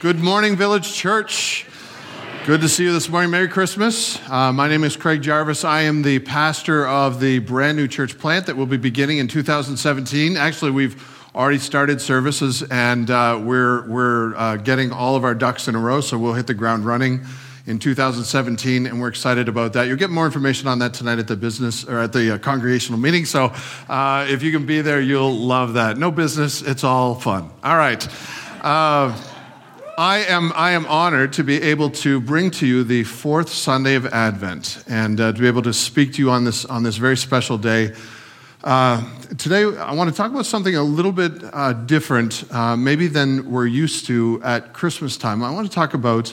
Good morning, Village Church. Good to see you this morning. Merry Christmas. Uh, my name is Craig Jarvis. I am the pastor of the brand new church plant that will be beginning in 2017. Actually, we've already started services and uh, we're, we're uh, getting all of our ducks in a row, so we'll hit the ground running in 2017, and we're excited about that. You'll get more information on that tonight at the business or at the uh, congregational meeting. So uh, if you can be there, you'll love that. No business, it's all fun. All right. Uh, I am, I am honored to be able to bring to you the fourth Sunday of Advent and uh, to be able to speak to you on this, on this very special day. Uh, today, I want to talk about something a little bit uh, different, uh, maybe than we're used to at Christmas time. I want to talk about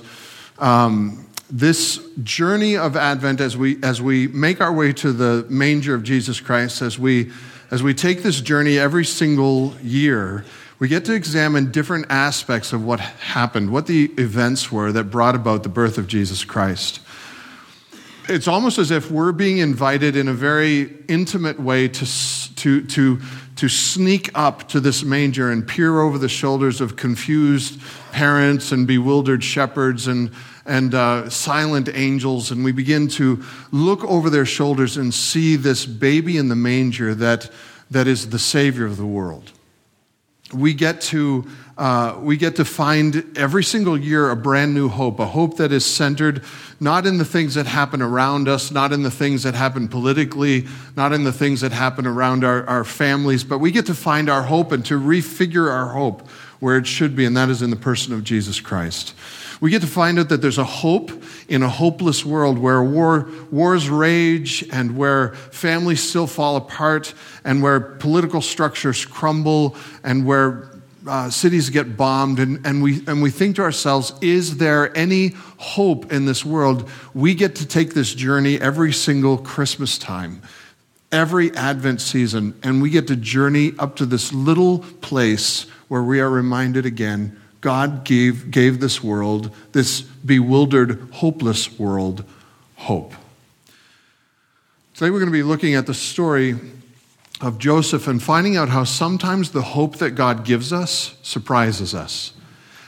um, this journey of Advent as we, as we make our way to the manger of Jesus Christ, as we, as we take this journey every single year, we get to examine different aspects of what happened, what the events were that brought about the birth of Jesus Christ. It's almost as if we're being invited in a very intimate way to, to, to, to sneak up to this manger and peer over the shoulders of confused parents and bewildered shepherds and and uh, silent angels, and we begin to look over their shoulders and see this baby in the manger that, that is the Savior of the world. We get to uh, we get to find every single year a brand new hope, a hope that is centered not in the things that happen around us, not in the things that happen politically, not in the things that happen around our, our families, but we get to find our hope and to refigure our hope where it should be, and that is in the person of Jesus Christ. We get to find out that there's a hope in a hopeless world where war, wars rage and where families still fall apart and where political structures crumble and where uh, cities get bombed. And, and, we, and we think to ourselves, is there any hope in this world? We get to take this journey every single Christmas time every Advent season, and we get to journey up to this little place where we are reminded again God gave, gave this world, this bewildered, hopeless world, hope. Today we're going to be looking at the story of Joseph and finding out how sometimes the hope that God gives us surprises us.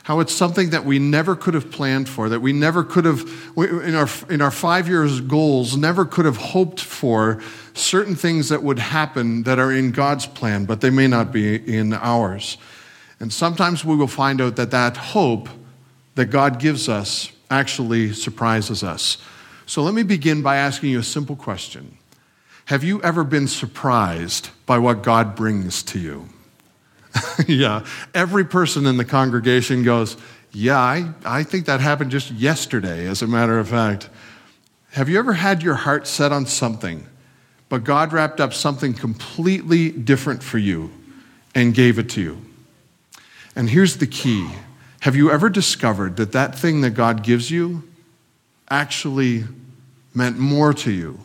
How it's something that we never could have planned for, that we never could have, in our, in our five years goals, never could have hoped for certain things that would happen that are in God's plan, but they may not be in ours. And sometimes we will find out that that hope that God gives us actually surprises us. So let me begin by asking you a simple question Have you ever been surprised by what God brings to you? yeah, every person in the congregation goes, Yeah, I, I think that happened just yesterday, as a matter of fact. Have you ever had your heart set on something, but God wrapped up something completely different for you and gave it to you? And here's the key Have you ever discovered that that thing that God gives you actually meant more to you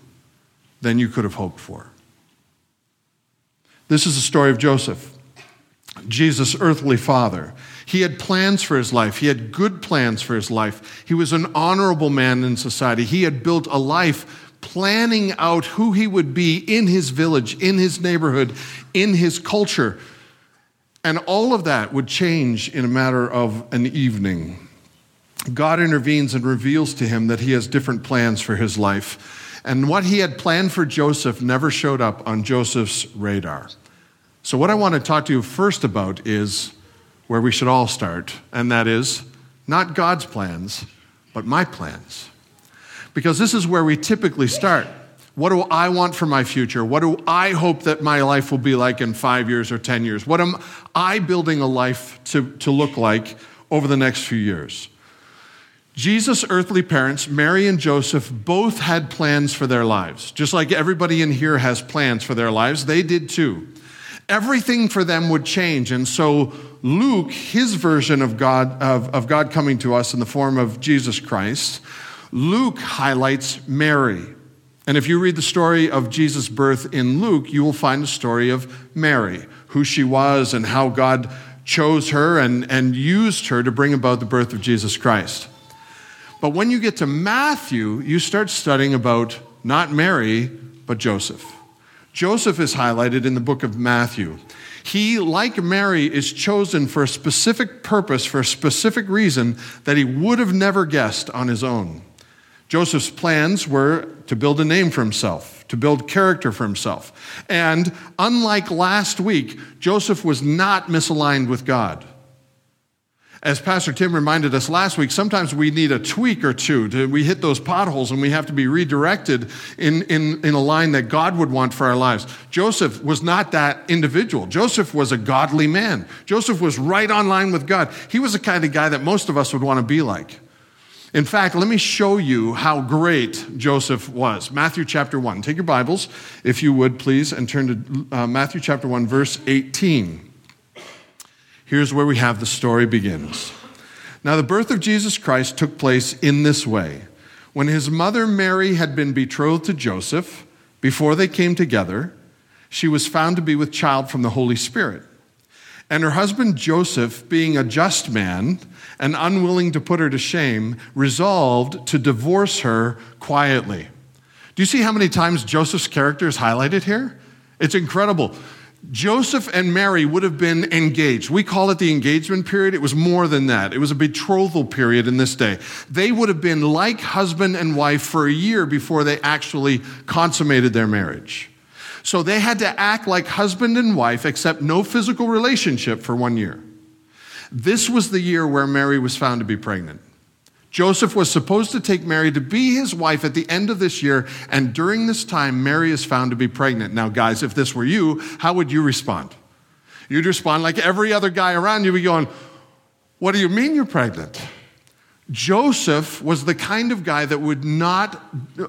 than you could have hoped for? This is the story of Joseph, Jesus' earthly father. He had plans for his life. He had good plans for his life. He was an honorable man in society. He had built a life planning out who he would be in his village, in his neighborhood, in his culture. And all of that would change in a matter of an evening. God intervenes and reveals to him that he has different plans for his life. And what he had planned for Joseph never showed up on Joseph's radar. So, what I want to talk to you first about is where we should all start, and that is not God's plans, but my plans. Because this is where we typically start. What do I want for my future? What do I hope that my life will be like in five years or 10 years? What am I building a life to, to look like over the next few years? Jesus' earthly parents, Mary and Joseph, both had plans for their lives. Just like everybody in here has plans for their lives, they did too. Everything for them would change. And so Luke, his version of God, of, of God coming to us in the form of Jesus Christ, Luke highlights Mary. And if you read the story of Jesus' birth in Luke, you will find the story of Mary, who she was and how God chose her and, and used her to bring about the birth of Jesus Christ. But when you get to Matthew, you start studying about not Mary, but Joseph. Joseph is highlighted in the book of Matthew. He, like Mary, is chosen for a specific purpose, for a specific reason that he would have never guessed on his own. Joseph's plans were to build a name for himself, to build character for himself. And unlike last week, Joseph was not misaligned with God. As Pastor Tim reminded us last week, sometimes we need a tweak or two. To, we hit those potholes and we have to be redirected in, in, in a line that God would want for our lives. Joseph was not that individual. Joseph was a godly man. Joseph was right on line with God. He was the kind of guy that most of us would want to be like. In fact, let me show you how great Joseph was. Matthew chapter 1. Take your Bibles, if you would, please, and turn to uh, Matthew chapter 1, verse 18. Here's where we have the story begins. Now, the birth of Jesus Christ took place in this way. When his mother Mary had been betrothed to Joseph, before they came together, she was found to be with child from the Holy Spirit. And her husband Joseph, being a just man and unwilling to put her to shame, resolved to divorce her quietly. Do you see how many times Joseph's character is highlighted here? It's incredible. Joseph and Mary would have been engaged. We call it the engagement period. It was more than that. It was a betrothal period in this day. They would have been like husband and wife for a year before they actually consummated their marriage. So they had to act like husband and wife, except no physical relationship for one year. This was the year where Mary was found to be pregnant. Joseph was supposed to take Mary to be his wife at the end of this year, and during this time, Mary is found to be pregnant. Now, guys, if this were you, how would you respond? You'd respond like every other guy around you, be going, What do you mean you're pregnant? Joseph was the kind of guy that would not,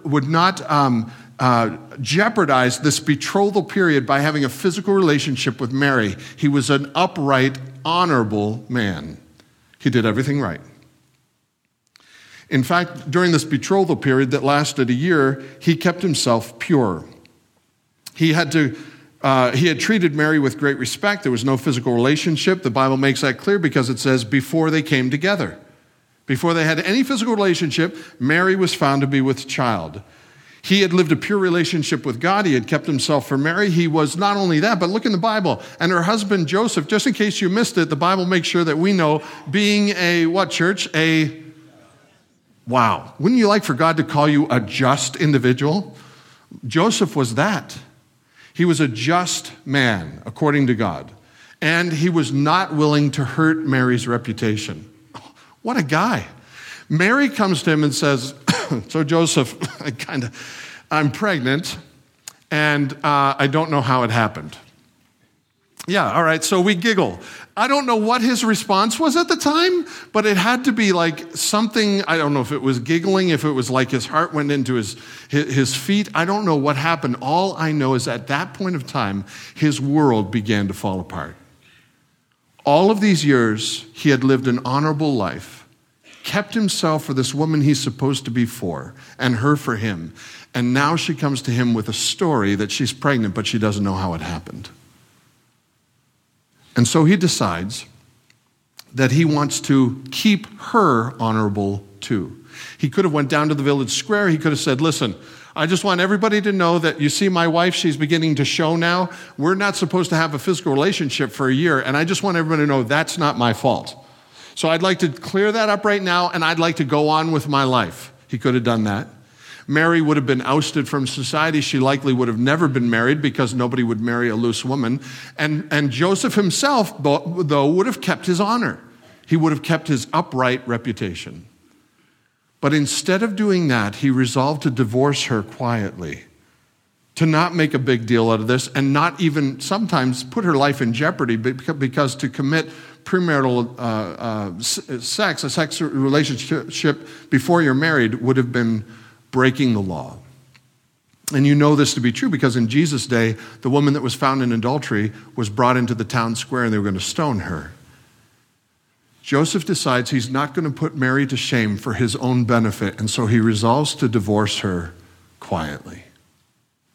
would not um, uh, jeopardize this betrothal period by having a physical relationship with Mary. He was an upright, honorable man. He did everything right. In fact, during this betrothal period that lasted a year, he kept himself pure. He had to uh, he had treated Mary with great respect. There was no physical relationship. The Bible makes that clear because it says before they came together. Before they had any physical relationship, Mary was found to be with child. He had lived a pure relationship with God. He had kept himself for Mary. He was not only that, but look in the Bible. And her husband Joseph, just in case you missed it, the Bible makes sure that we know being a what church? A Wow. Wouldn't you like for God to call you a just individual? Joseph was that. He was a just man, according to God. And he was not willing to hurt Mary's reputation. What a guy. Mary comes to him and says, So, Joseph, I kind of, I'm pregnant, and uh, I don't know how it happened. Yeah, all right, so we giggle. I don't know what his response was at the time, but it had to be like something. I don't know if it was giggling, if it was like his heart went into his, his feet. I don't know what happened. All I know is at that point of time, his world began to fall apart. All of these years, he had lived an honorable life, kept himself for this woman he's supposed to be for, and her for him. And now she comes to him with a story that she's pregnant, but she doesn't know how it happened. And so he decides that he wants to keep her honorable too. He could have went down to the village square. He could have said, "Listen, I just want everybody to know that you see my wife, she's beginning to show now. We're not supposed to have a physical relationship for a year, and I just want everybody to know that's not my fault. So I'd like to clear that up right now, and I'd like to go on with my life." He could have done that. Mary would have been ousted from society. She likely would have never been married because nobody would marry a loose woman. And, and Joseph himself, though, would have kept his honor. He would have kept his upright reputation. But instead of doing that, he resolved to divorce her quietly, to not make a big deal out of this, and not even sometimes put her life in jeopardy because to commit premarital uh, uh, sex, a sex relationship before you're married, would have been breaking the law. And you know this to be true because in Jesus' day, the woman that was found in adultery was brought into the town square and they were going to stone her. Joseph decides he's not going to put Mary to shame for his own benefit, and so he resolves to divorce her quietly.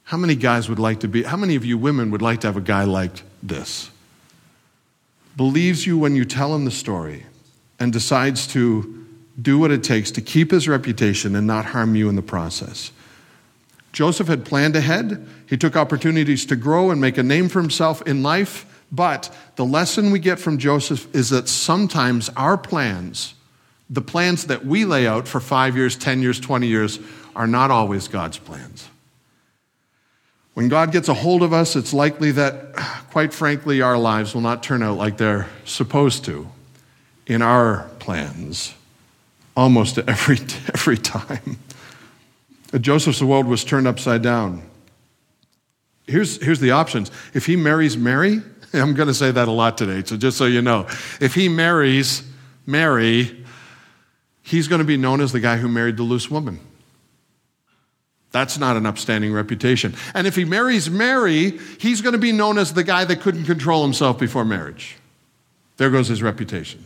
How many guys would like to be, how many of you women would like to have a guy like this? Believes you when you tell him the story and decides to do what it takes to keep his reputation and not harm you in the process. Joseph had planned ahead. He took opportunities to grow and make a name for himself in life. But the lesson we get from Joseph is that sometimes our plans, the plans that we lay out for five years, 10 years, 20 years, are not always God's plans. When God gets a hold of us, it's likely that, quite frankly, our lives will not turn out like they're supposed to in our plans almost every, every time. Joseph's world was turned upside down. Here's, here's the options. If he marries Mary, I'm going to say that a lot today, so just so you know. If he marries Mary, he's going to be known as the guy who married the loose woman. That's not an upstanding reputation. And if he marries Mary, he's going to be known as the guy that couldn't control himself before marriage. There goes his reputation.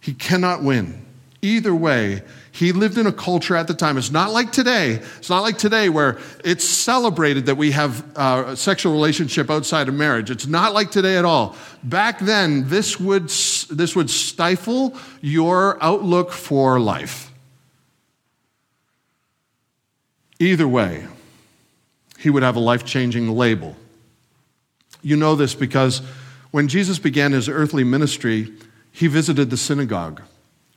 He cannot win. Either way, he lived in a culture at the time. It's not like today. It's not like today where it's celebrated that we have uh, a sexual relationship outside of marriage. It's not like today at all. Back then, this would, this would stifle your outlook for life. Either way, he would have a life changing label. You know this because when Jesus began his earthly ministry, he visited the synagogue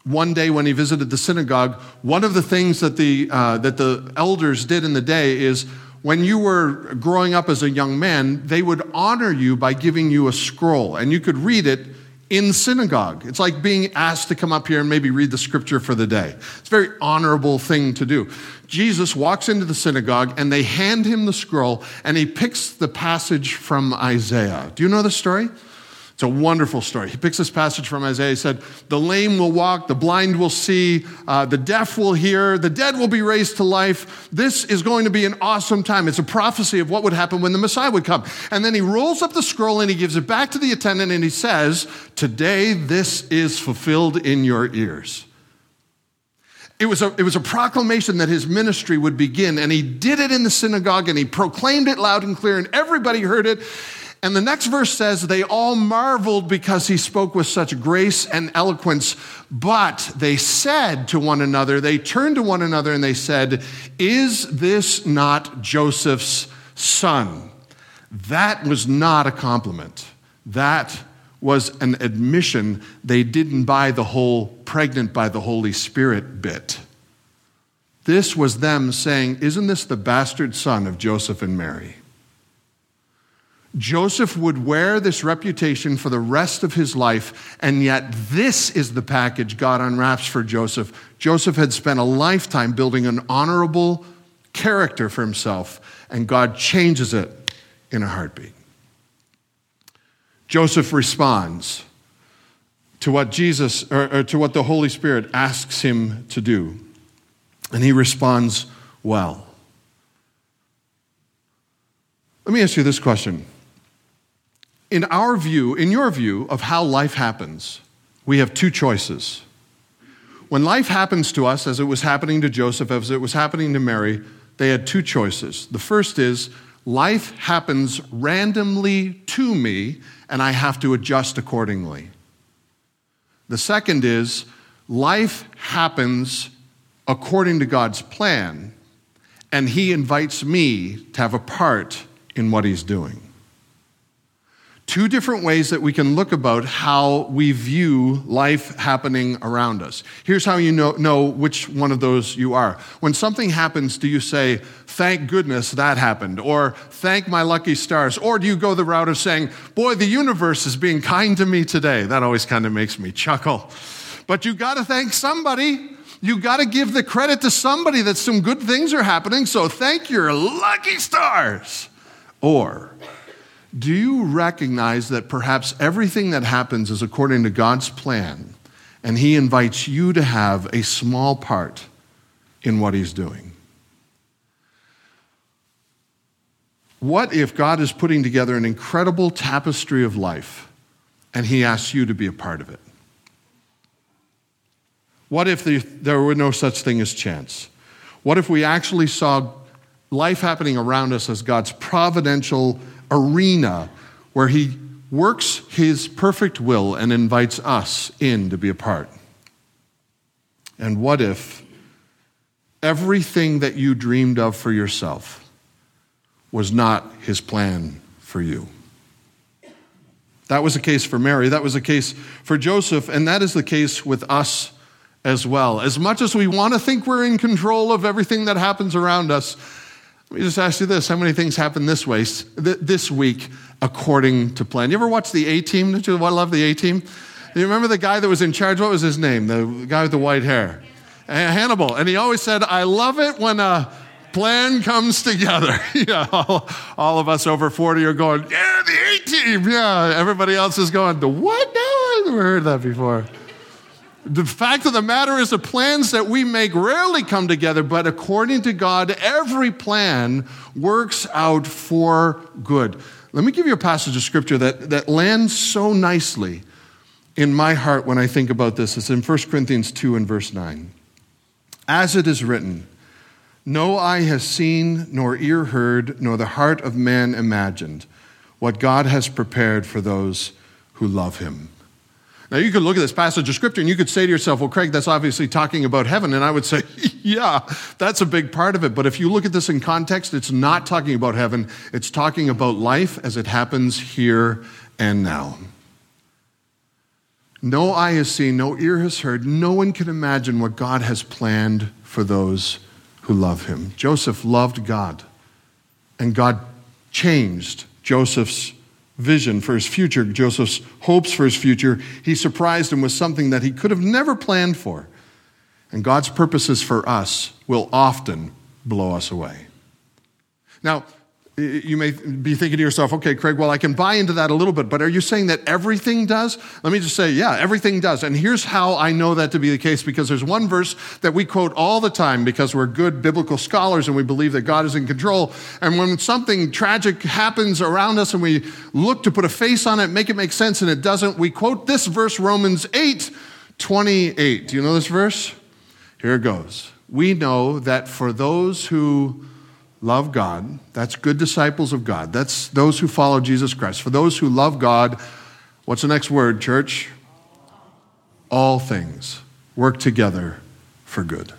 one day when he visited the synagogue, one of the things that the, uh, that the elders did in the day is when you were growing up as a young man, they would honor you by giving you a scroll, and you could read it in synagogue. It's like being asked to come up here and maybe read the scripture for the day. It's a very honorable thing to do. Jesus walks into the synagogue and they hand him the scroll and he picks the passage from Isaiah. Do you know the story? It's a wonderful story. He picks this passage from Isaiah. He said, The lame will walk, the blind will see, uh, the deaf will hear, the dead will be raised to life. This is going to be an awesome time. It's a prophecy of what would happen when the Messiah would come. And then he rolls up the scroll and he gives it back to the attendant and he says, Today this is fulfilled in your ears. It was, a, it was a proclamation that his ministry would begin, and he did it in the synagogue and he proclaimed it loud and clear, and everybody heard it. And the next verse says, They all marveled because he spoke with such grace and eloquence. But they said to one another, they turned to one another and they said, Is this not Joseph's son? That was not a compliment. That was an admission they didn't buy the whole pregnant by the Holy Spirit bit. This was them saying, Isn't this the bastard son of Joseph and Mary? Joseph would wear this reputation for the rest of his life, and yet this is the package God unwraps for Joseph. Joseph had spent a lifetime building an honorable character for himself, and God changes it in a heartbeat. Joseph responds to what Jesus or, or to what the Holy Spirit asks him to do, and he responds well. Let me ask you this question in our view, in your view of how life happens, we have two choices. When life happens to us, as it was happening to Joseph, as it was happening to Mary, they had two choices. The first is life happens randomly to me, and I have to adjust accordingly. The second is life happens according to God's plan, and He invites me to have a part in what He's doing two different ways that we can look about how we view life happening around us. Here's how you know, know which one of those you are. When something happens, do you say, thank goodness that happened, or thank my lucky stars, or do you go the route of saying, boy, the universe is being kind to me today? That always kind of makes me chuckle. But you got to thank somebody. You got to give the credit to somebody that some good things are happening, so thank your lucky stars. Or, do you recognize that perhaps everything that happens is according to God's plan, and He invites you to have a small part in what He's doing? What if God is putting together an incredible tapestry of life and He asks you to be a part of it? What if there were no such thing as chance? What if we actually saw life happening around us as God's providential arena where he works his perfect will and invites us in to be a part. And what if everything that you dreamed of for yourself, was not his plan for you. That was the case for Mary. That was the case for Joseph. And that is the case with us as well. As much as we want to think we're in control of everything that happens around us, let me just ask you this how many things happen this way, this week, according to plan? You ever watch the A team? Did you love the A team? You remember the guy that was in charge? What was his name? The guy with the white hair. Hannibal. And he always said, I love it when a plan comes together. yeah, all, all, of us over 40 are going, yeah, the A team. Yeah, everybody else is going, the what? No, I've never heard that before. The fact of the matter is, the plans that we make rarely come together, but according to God, every plan works out for good. Let me give you a passage of scripture that, that lands so nicely in my heart when I think about this. It's in 1 Corinthians 2 and verse 9. As it is written, no eye has seen, nor ear heard, nor the heart of man imagined what God has prepared for those who love him. Now, you could look at this passage of scripture and you could say to yourself, well, Craig, that's obviously talking about heaven. And I would say, yeah, that's a big part of it. But if you look at this in context, it's not talking about heaven, it's talking about life as it happens here and now. No eye has seen, no ear has heard, no one can imagine what God has planned for those who love him. Joseph loved God, and God changed Joseph's vision for his future, Joseph's hopes for his future. He surprised him with something that he could have never planned for. And God's purposes for us will often blow us away. Now, you may be thinking to yourself, okay, Craig, well, I can buy into that a little bit, but are you saying that everything does? Let me just say, yeah, everything does. And here's how I know that to be the case because there's one verse that we quote all the time because we're good biblical scholars and we believe that God is in control. And when something tragic happens around us and we look to put a face on it, make it make sense, and it doesn't, we quote this verse, Romans 8 28. Do you know this verse? Here it goes. We know that for those who love God. That's good disciples of God. That's those who follow Jesus Christ. For those who love God, what's the next word, church? All things work together for good.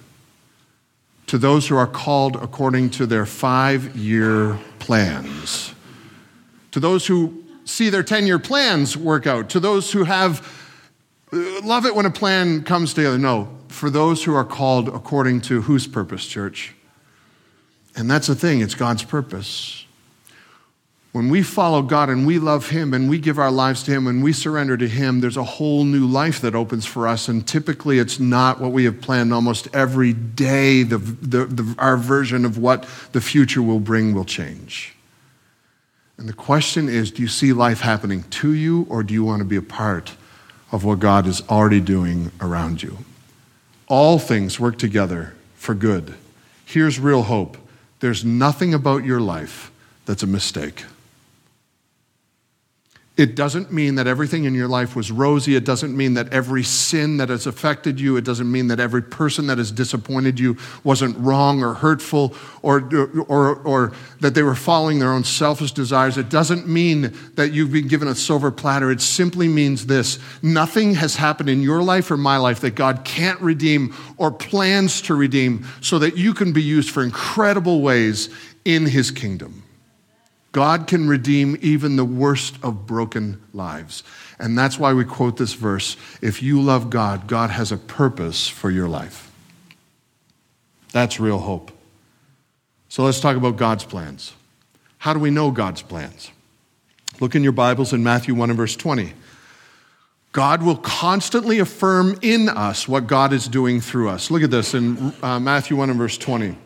To those who are called according to their five year plans. To those who see their 10 year plans work out. To those who have, uh, love it when a plan comes together. No, for those who are called according to whose purpose, church? And that's the thing, it's God's purpose. When we follow God and we love Him and we give our lives to Him and we surrender to Him, there's a whole new life that opens for us. And typically, it's not what we have planned almost every day. The, the, the, our version of what the future will bring will change. And the question is do you see life happening to you or do you want to be a part of what God is already doing around you? All things work together for good. Here's real hope there's nothing about your life that's a mistake. It doesn't mean that everything in your life was rosy. It doesn't mean that every sin that has affected you, it doesn't mean that every person that has disappointed you wasn't wrong or hurtful or, or, or that they were following their own selfish desires. It doesn't mean that you've been given a silver platter. It simply means this nothing has happened in your life or my life that God can't redeem or plans to redeem so that you can be used for incredible ways in his kingdom. God can redeem even the worst of broken lives. And that's why we quote this verse if you love God, God has a purpose for your life. That's real hope. So let's talk about God's plans. How do we know God's plans? Look in your Bibles in Matthew 1 and verse 20. God will constantly affirm in us what God is doing through us. Look at this in uh, Matthew 1 and verse 20.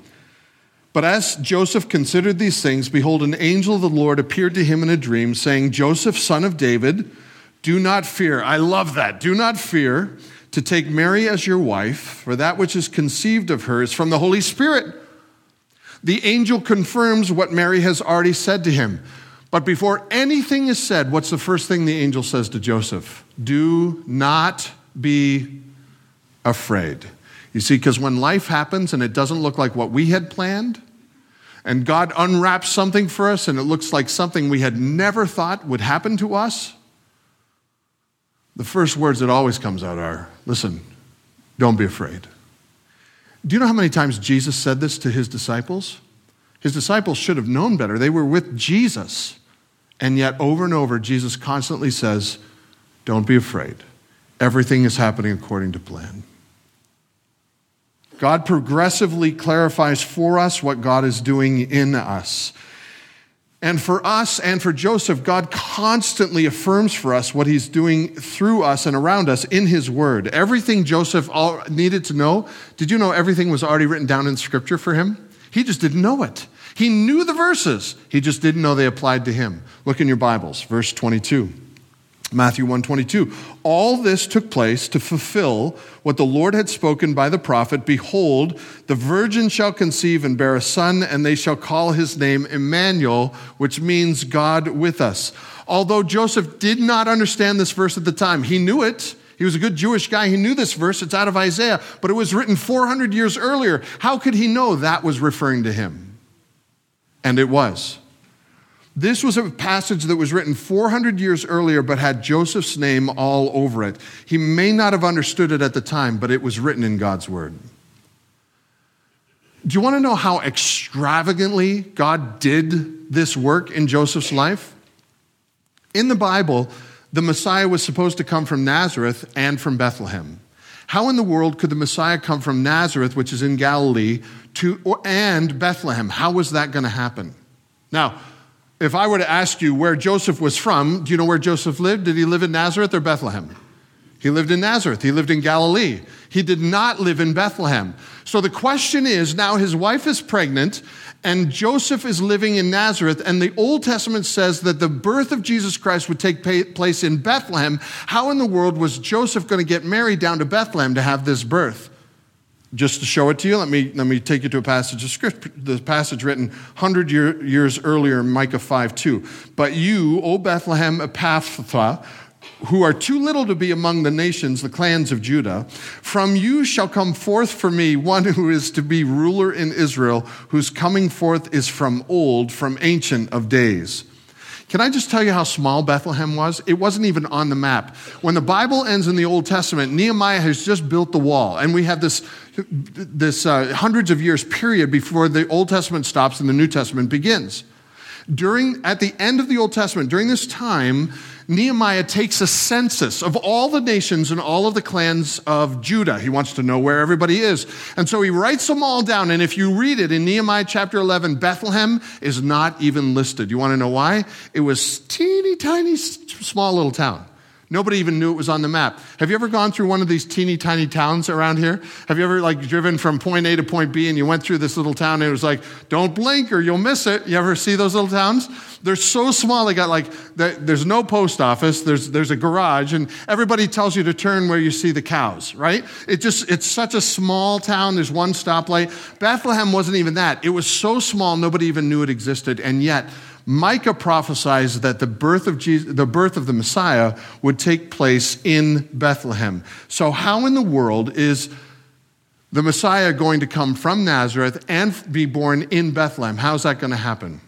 But as Joseph considered these things, behold, an angel of the Lord appeared to him in a dream, saying, Joseph, son of David, do not fear. I love that. Do not fear to take Mary as your wife, for that which is conceived of her is from the Holy Spirit. The angel confirms what Mary has already said to him. But before anything is said, what's the first thing the angel says to Joseph? Do not be afraid. You see, because when life happens and it doesn't look like what we had planned, and God unwraps something for us and it looks like something we had never thought would happen to us, the first words that always comes out are, listen, don't be afraid. Do you know how many times Jesus said this to his disciples? His disciples should have known better. They were with Jesus. And yet, over and over, Jesus constantly says, Don't be afraid. Everything is happening according to plan. God progressively clarifies for us what God is doing in us. And for us and for Joseph, God constantly affirms for us what he's doing through us and around us in his word. Everything Joseph needed to know, did you know everything was already written down in scripture for him? He just didn't know it. He knew the verses, he just didn't know they applied to him. Look in your Bibles, verse 22. Matthew 122. All this took place to fulfill what the Lord had spoken by the prophet Behold, the virgin shall conceive and bear a son, and they shall call his name Emmanuel, which means God with us. Although Joseph did not understand this verse at the time, he knew it. He was a good Jewish guy. He knew this verse. It's out of Isaiah, but it was written 400 years earlier. How could he know that was referring to him? And it was. This was a passage that was written 400 years earlier, but had Joseph's name all over it. He may not have understood it at the time, but it was written in God's word. Do you want to know how extravagantly God did this work in Joseph's life? In the Bible, the Messiah was supposed to come from Nazareth and from Bethlehem. How in the world could the Messiah come from Nazareth, which is in Galilee, to, and Bethlehem? How was that going to happen? Now, if I were to ask you where Joseph was from, do you know where Joseph lived? Did he live in Nazareth or Bethlehem? He lived in Nazareth. He lived in Galilee. He did not live in Bethlehem. So the question is now his wife is pregnant and Joseph is living in Nazareth, and the Old Testament says that the birth of Jesus Christ would take place in Bethlehem. How in the world was Joseph going to get married down to Bethlehem to have this birth? Just to show it to you, let me, let me take you to a passage of scripture, the passage written 100 year, years earlier in Micah 5 2. But you, O Bethlehem Ephrathah, who are too little to be among the nations, the clans of Judah, from you shall come forth for me one who is to be ruler in Israel, whose coming forth is from old, from ancient of days. Can I just tell you how small Bethlehem was? It wasn't even on the map. When the Bible ends in the Old Testament, Nehemiah has just built the wall, and we have this, this uh, hundreds of years period before the Old Testament stops and the New Testament begins. During, at the end of the Old Testament, during this time, Nehemiah takes a census of all the nations and all of the clans of Judah. He wants to know where everybody is. And so he writes them all down. And if you read it in Nehemiah chapter 11, Bethlehem is not even listed. You want to know why? It was teeny tiny, small little town. Nobody even knew it was on the map. Have you ever gone through one of these teeny tiny towns around here? Have you ever like driven from point A to point B and you went through this little town and it was like, don't blink or you'll miss it. You ever see those little towns? They're so small. They got like, there's no post office. There's, there's a garage and everybody tells you to turn where you see the cows, right? It just, it's such a small town. There's one stoplight. Bethlehem wasn't even that. It was so small. Nobody even knew it existed. And yet Micah prophesies that the birth of Jesus, the birth of the Messiah would take place in Bethlehem. So how in the world is the Messiah going to come from Nazareth and be born in Bethlehem? How's that going to happen?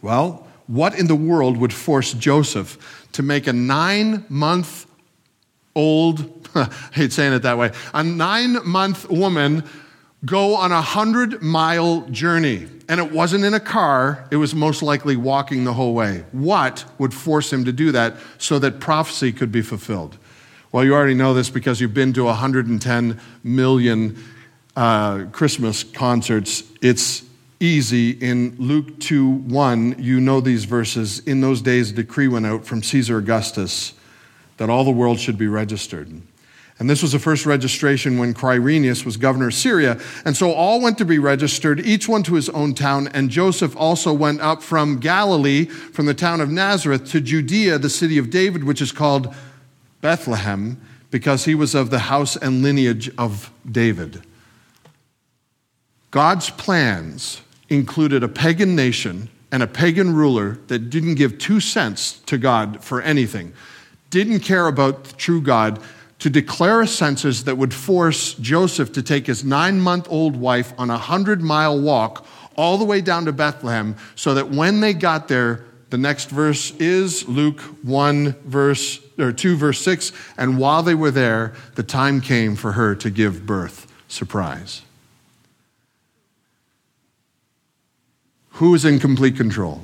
Well, what in the world would force Joseph to make a nine month old, I hate saying it that way, a nine month woman go on a hundred mile journey? and it wasn't in a car, it was most likely walking the whole way. What would force him to do that so that prophecy could be fulfilled? Well, you already know this because you've been to 110 million uh, Christmas concerts. It's easy. In Luke 2 1, you know these verses. In those days, a decree went out from Caesar Augustus that all the world should be registered. And this was the first registration when Quirinius was governor of Syria. And so all went to be registered, each one to his own town. And Joseph also went up from Galilee, from the town of Nazareth, to Judea, the city of David, which is called Bethlehem, because he was of the house and lineage of David. God's plans included a pagan nation and a pagan ruler that didn't give two cents to God for anything, didn't care about the true God to declare a census that would force Joseph to take his nine month old wife on a hundred mile walk all the way down to Bethlehem so that when they got there, the next verse is Luke 1 verse or 2 verse 6 and while they were there the time came for her to give birth surprise Who is in complete control?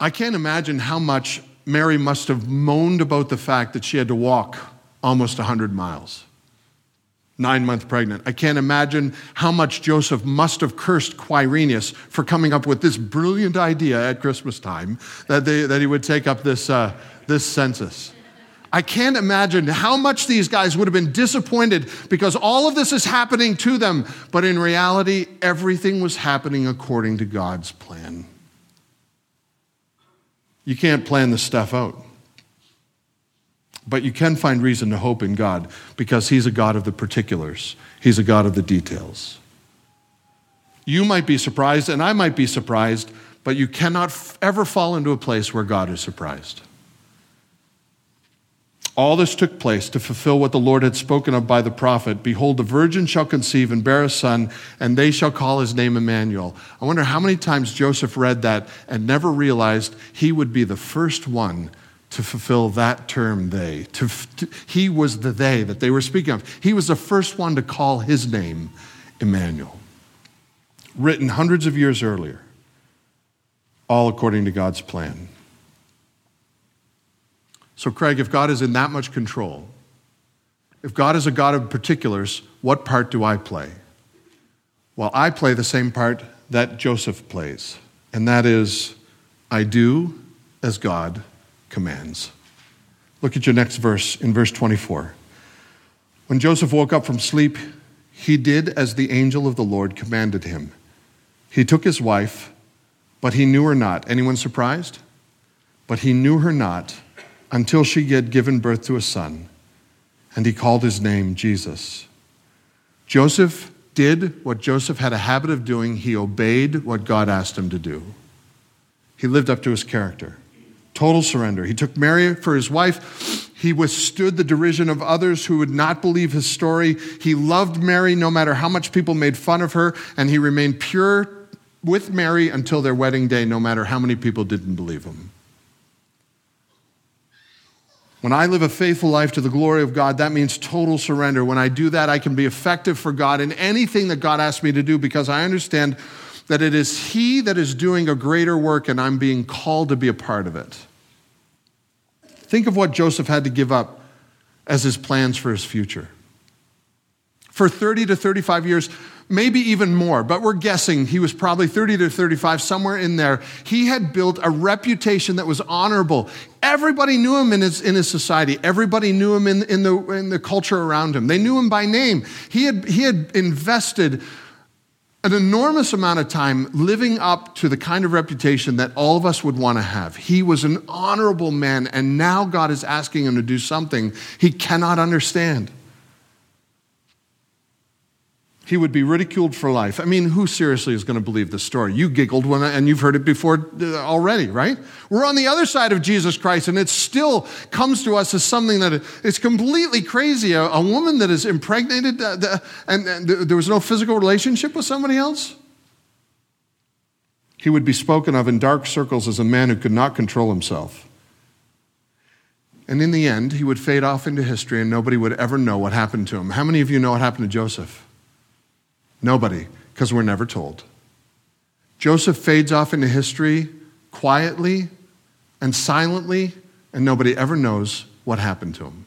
I can't imagine how much Mary must have moaned about the fact that she had to walk almost 100 miles, nine month pregnant. I can't imagine how much Joseph must have cursed Quirinius for coming up with this brilliant idea at Christmas time that, they, that he would take up this, uh, this census. I can't imagine how much these guys would have been disappointed because all of this is happening to them. But in reality, everything was happening according to God's plan. You can't plan this stuff out. But you can find reason to hope in God because He's a God of the particulars, He's a God of the details. You might be surprised, and I might be surprised, but you cannot ever fall into a place where God is surprised. All this took place to fulfill what the Lord had spoken of by the prophet Behold, the virgin shall conceive and bear a son, and they shall call his name Emmanuel. I wonder how many times Joseph read that and never realized he would be the first one to fulfill that term, they. To, to, he was the they that they were speaking of. He was the first one to call his name Emmanuel. Written hundreds of years earlier, all according to God's plan. So, Craig, if God is in that much control, if God is a God of particulars, what part do I play? Well, I play the same part that Joseph plays, and that is I do as God commands. Look at your next verse in verse 24. When Joseph woke up from sleep, he did as the angel of the Lord commanded him. He took his wife, but he knew her not. Anyone surprised? But he knew her not until she had given birth to a son, and he called his name Jesus. Joseph did what Joseph had a habit of doing. He obeyed what God asked him to do. He lived up to his character. Total surrender. He took Mary for his wife. He withstood the derision of others who would not believe his story. He loved Mary no matter how much people made fun of her, and he remained pure with Mary until their wedding day, no matter how many people didn't believe him. When I live a faithful life to the glory of God, that means total surrender. When I do that, I can be effective for God in anything that God asks me to do because I understand that it is He that is doing a greater work and I'm being called to be a part of it. Think of what Joseph had to give up as his plans for his future. For 30 to 35 years, maybe even more, but we're guessing he was probably 30 to 35, somewhere in there. He had built a reputation that was honorable. Everybody knew him in his, in his society. Everybody knew him in, in, the, in the culture around him. They knew him by name. He had, he had invested an enormous amount of time living up to the kind of reputation that all of us would want to have. He was an honorable man, and now God is asking him to do something he cannot understand he would be ridiculed for life. I mean, who seriously is going to believe this story? You giggled when, and you've heard it before uh, already, right? We're on the other side of Jesus Christ, and it still comes to us as something that is completely crazy. A, a woman that is impregnated, uh, the, and, and there was no physical relationship with somebody else. He would be spoken of in dark circles as a man who could not control himself. And in the end, he would fade off into history, and nobody would ever know what happened to him. How many of you know what happened to Joseph? Nobody, because we're never told. Joseph fades off into history quietly and silently, and nobody ever knows what happened to him.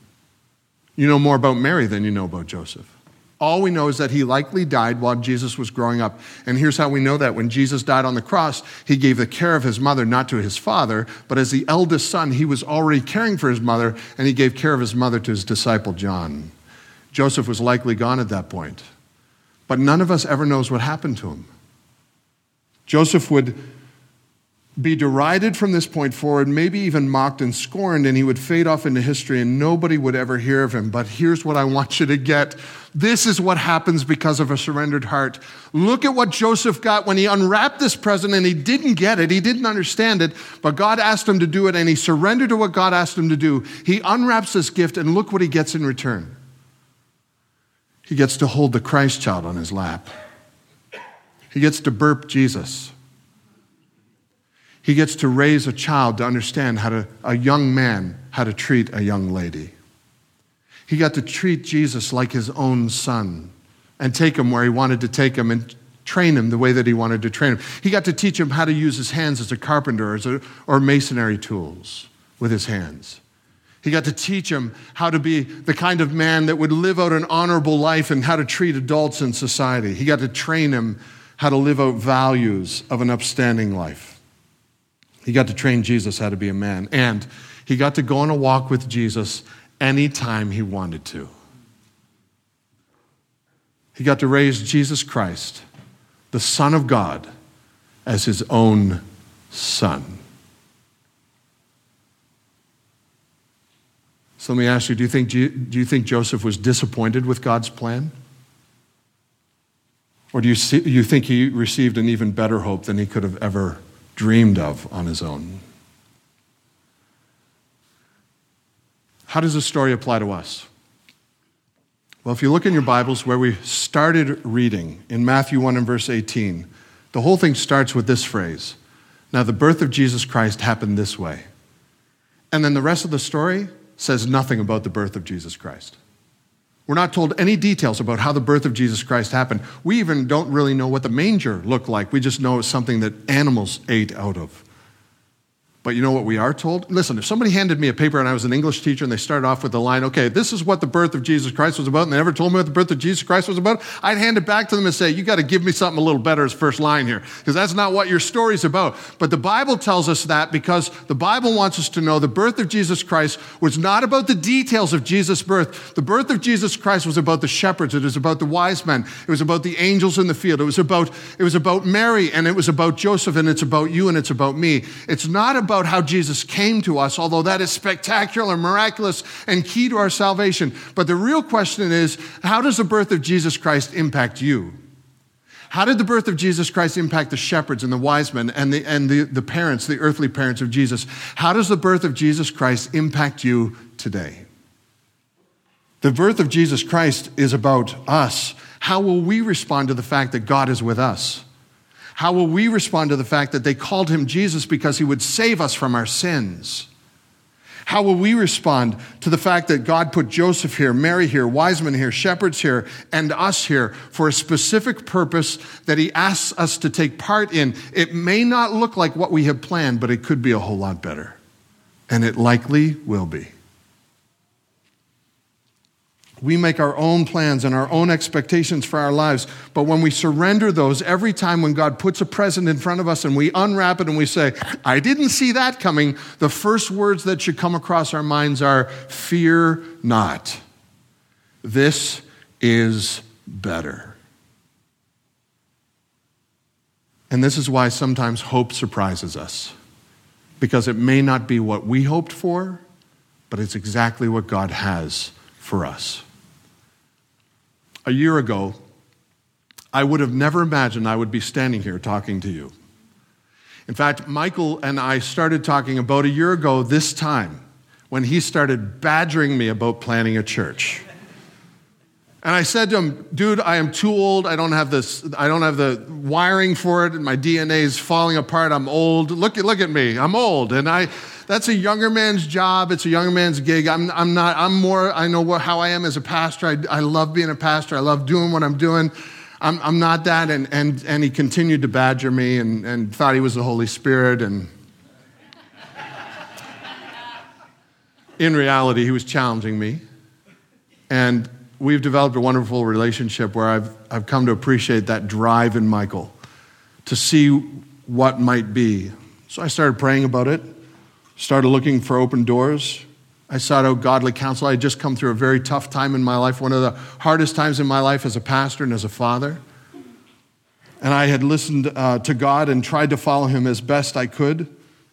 You know more about Mary than you know about Joseph. All we know is that he likely died while Jesus was growing up. And here's how we know that. When Jesus died on the cross, he gave the care of his mother not to his father, but as the eldest son, he was already caring for his mother, and he gave care of his mother to his disciple John. Joseph was likely gone at that point but none of us ever knows what happened to him. Joseph would be derided from this point forward, maybe even mocked and scorned, and he would fade off into history and nobody would ever hear of him. But here's what I want you to get this is what happens because of a surrendered heart. Look at what Joseph got when he unwrapped this present and he didn't get it, he didn't understand it, but God asked him to do it and he surrendered to what God asked him to do. He unwraps this gift and look what he gets in return. He gets to hold the Christ child on his lap. He gets to burp Jesus. He gets to raise a child to understand how to, a young man, how to treat a young lady. He got to treat Jesus like his own son and take him where he wanted to take him and train him the way that he wanted to train him. He got to teach him how to use his hands as a carpenter a, or masonry tools with his hands. He got to teach him how to be the kind of man that would live out an honorable life and how to treat adults in society. He got to train him how to live out values of an upstanding life. He got to train Jesus how to be a man. And he got to go on a walk with Jesus anytime he wanted to. He got to raise Jesus Christ, the Son of God, as his own son. So let me ask you do you think, do you think Joseph was disappointed with God's plan? Or do you, see, you think he received an even better hope than he could have ever dreamed of on his own? How does this story apply to us? Well, if you look in your Bibles where we started reading in Matthew 1 and verse 18, the whole thing starts with this phrase Now, the birth of Jesus Christ happened this way. And then the rest of the story says nothing about the birth of Jesus Christ. We're not told any details about how the birth of Jesus Christ happened. We even don't really know what the manger looked like. We just know it's something that animals ate out of. But you know what we are told? Listen, if somebody handed me a paper and I was an English teacher and they started off with the line, okay, this is what the birth of Jesus Christ was about, and they never told me what the birth of Jesus Christ was about, I'd hand it back to them and say, you got to give me something a little better as first line here, because that's not what your story's about. But the Bible tells us that because the Bible wants us to know the birth of Jesus Christ was not about the details of Jesus' birth. The birth of Jesus Christ was about the shepherds, it was about the wise men, it was about the angels in the field, it was about, it was about Mary, and it was about Joseph, and it's about you, and it's about me. It's not about about how Jesus came to us, although that is spectacular, miraculous, and key to our salvation. But the real question is how does the birth of Jesus Christ impact you? How did the birth of Jesus Christ impact the shepherds and the wise men and, the, and the, the parents, the earthly parents of Jesus? How does the birth of Jesus Christ impact you today? The birth of Jesus Christ is about us. How will we respond to the fact that God is with us? How will we respond to the fact that they called him Jesus because he would save us from our sins? How will we respond to the fact that God put Joseph here, Mary here, wise men here, shepherds here, and us here for a specific purpose that he asks us to take part in? It may not look like what we have planned, but it could be a whole lot better. And it likely will be. We make our own plans and our own expectations for our lives. But when we surrender those, every time when God puts a present in front of us and we unwrap it and we say, I didn't see that coming, the first words that should come across our minds are, Fear not. This is better. And this is why sometimes hope surprises us, because it may not be what we hoped for, but it's exactly what God has for us a year ago, I would have never imagined I would be standing here talking to you. In fact, Michael and I started talking about a year ago this time when he started badgering me about planning a church. And I said to him, dude, I am too old. I don't have this, I don't have the wiring for it, and my DNA is falling apart. I'm old. Look at look at me. I'm old. And I that's a younger man's job. It's a younger man's gig. I'm, I'm not, I'm more, I know what, how I am as a pastor. I, I love being a pastor. I love doing what I'm doing. I'm, I'm not that. And, and, and he continued to badger me and, and thought he was the Holy Spirit. And in reality, he was challenging me. And we've developed a wonderful relationship where I've, I've come to appreciate that drive in Michael to see what might be. So I started praying about it started looking for open doors. I sought out godly counsel. I had just come through a very tough time in my life, one of the hardest times in my life as a pastor and as a father. And I had listened uh, to God and tried to follow Him as best I could.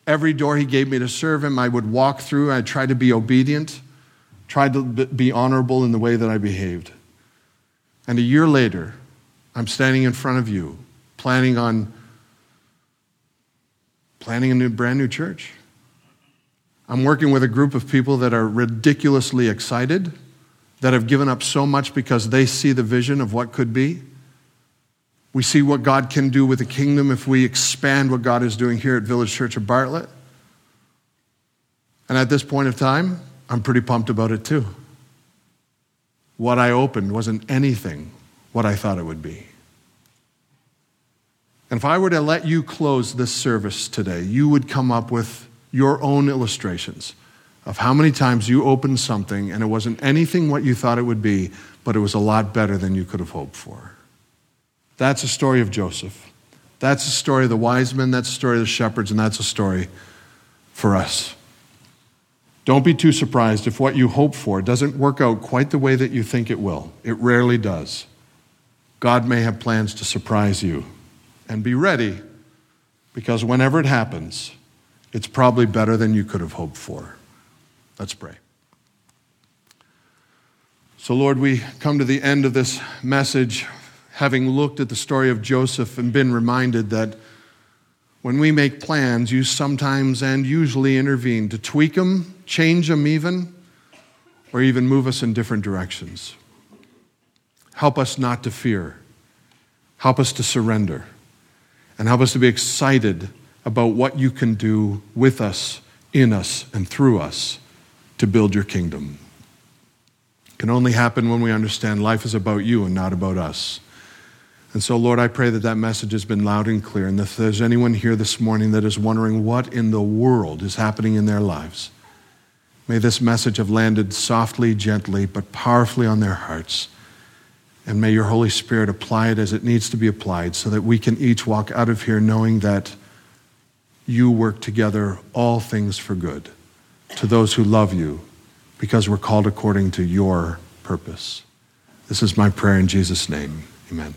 Every door He gave me to serve Him, I would walk through. I tried to be obedient, tried to be honorable in the way that I behaved. And a year later, I'm standing in front of you, planning on planning a new, brand new church. I'm working with a group of people that are ridiculously excited, that have given up so much because they see the vision of what could be. We see what God can do with the kingdom if we expand what God is doing here at Village Church of Bartlett. And at this point of time, I'm pretty pumped about it too. What I opened wasn't anything what I thought it would be. And if I were to let you close this service today, you would come up with your own illustrations of how many times you opened something and it wasn't anything what you thought it would be, but it was a lot better than you could have hoped for. That's a story of Joseph. That's the story of the wise men, that's the story of the shepherds, and that's a story for us. Don't be too surprised if what you hope for doesn't work out quite the way that you think it will. It rarely does. God may have plans to surprise you. And be ready, because whenever it happens, it's probably better than you could have hoped for. Let's pray. So, Lord, we come to the end of this message having looked at the story of Joseph and been reminded that when we make plans, you sometimes and usually intervene to tweak them, change them even, or even move us in different directions. Help us not to fear. Help us to surrender. And help us to be excited about what you can do with us, in us, and through us to build your kingdom. It can only happen when we understand life is about you and not about us. And so, Lord, I pray that that message has been loud and clear. And if there's anyone here this morning that is wondering what in the world is happening in their lives, may this message have landed softly, gently, but powerfully on their hearts. And may your Holy Spirit apply it as it needs to be applied so that we can each walk out of here knowing that you work together all things for good to those who love you because we're called according to your purpose. This is my prayer in Jesus' name. Amen.